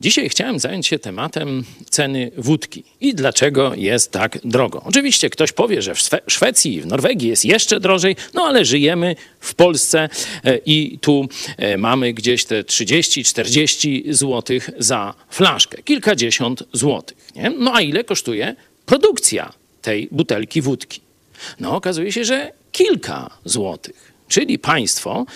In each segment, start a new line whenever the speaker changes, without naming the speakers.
Dzisiaj chciałem zająć się tematem ceny wódki i dlaczego jest tak drogo. Oczywiście ktoś powie, że w Szwe Szwecji, w Norwegii jest jeszcze drożej, no ale żyjemy w Polsce e, i tu e, mamy gdzieś te 30-40 zł za flaszkę, kilkadziesiąt złotych. Nie? No a ile kosztuje produkcja tej butelki wódki? No okazuje się, że kilka złotych. Czyli państwo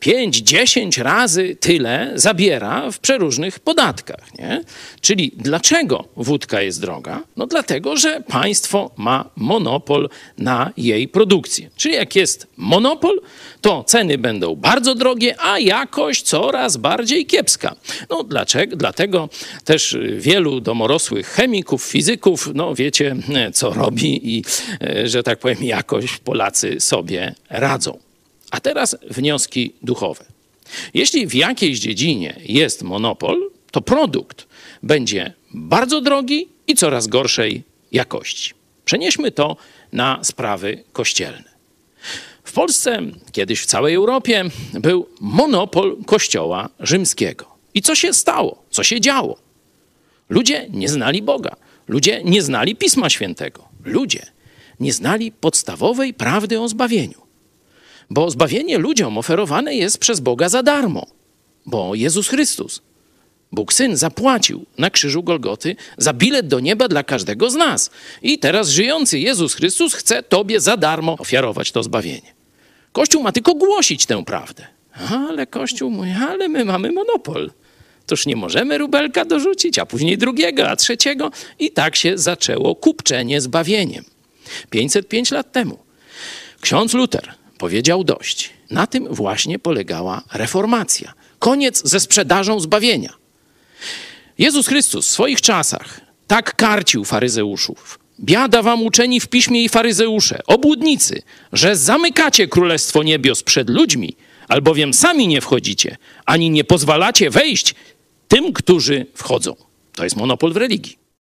5-10 razy tyle zabiera w przeróżnych podatkach. Nie? Czyli dlaczego wódka jest droga? No dlatego, że państwo ma monopol na jej produkcję. Czyli jak jest monopol, to ceny będą bardzo drogie, a jakość coraz bardziej kiepska. No dlaczego? Dlatego też wielu domorosłych chemików, fizyków, no wiecie co robi i że tak powiem jakoś Polacy sobie radzą. A teraz wnioski duchowe. Jeśli w jakiejś dziedzinie jest monopol, to produkt będzie bardzo drogi i coraz gorszej jakości. Przenieśmy to na sprawy kościelne. W Polsce, kiedyś w całej Europie, był monopol Kościoła rzymskiego. I co się stało? Co się działo? Ludzie nie znali Boga. Ludzie nie znali Pisma Świętego. Ludzie nie znali podstawowej prawdy o zbawieniu. Bo zbawienie ludziom oferowane jest przez Boga za darmo, bo Jezus Chrystus, Bóg Syn, zapłacił na krzyżu Golgoty za bilet do nieba dla każdego z nas. I teraz żyjący Jezus Chrystus chce Tobie za darmo ofiarować to zbawienie. Kościół ma tylko głosić tę prawdę. Ale Kościół mówi, ale my mamy monopol. Toż nie możemy rubelka dorzucić, a później drugiego, a trzeciego. I tak się zaczęło kupczenie zbawieniem. 505 lat temu. Ksiądz Luter powiedział dość. Na tym właśnie polegała reformacja. Koniec ze sprzedażą zbawienia. Jezus Chrystus w swoich czasach tak karcił faryzeuszów. Biada wam uczeni w piśmie i faryzeusze, obłudnicy, że zamykacie królestwo niebios przed ludźmi, albowiem sami nie wchodzicie, ani nie pozwalacie wejść tym, którzy wchodzą. To jest monopol w religii.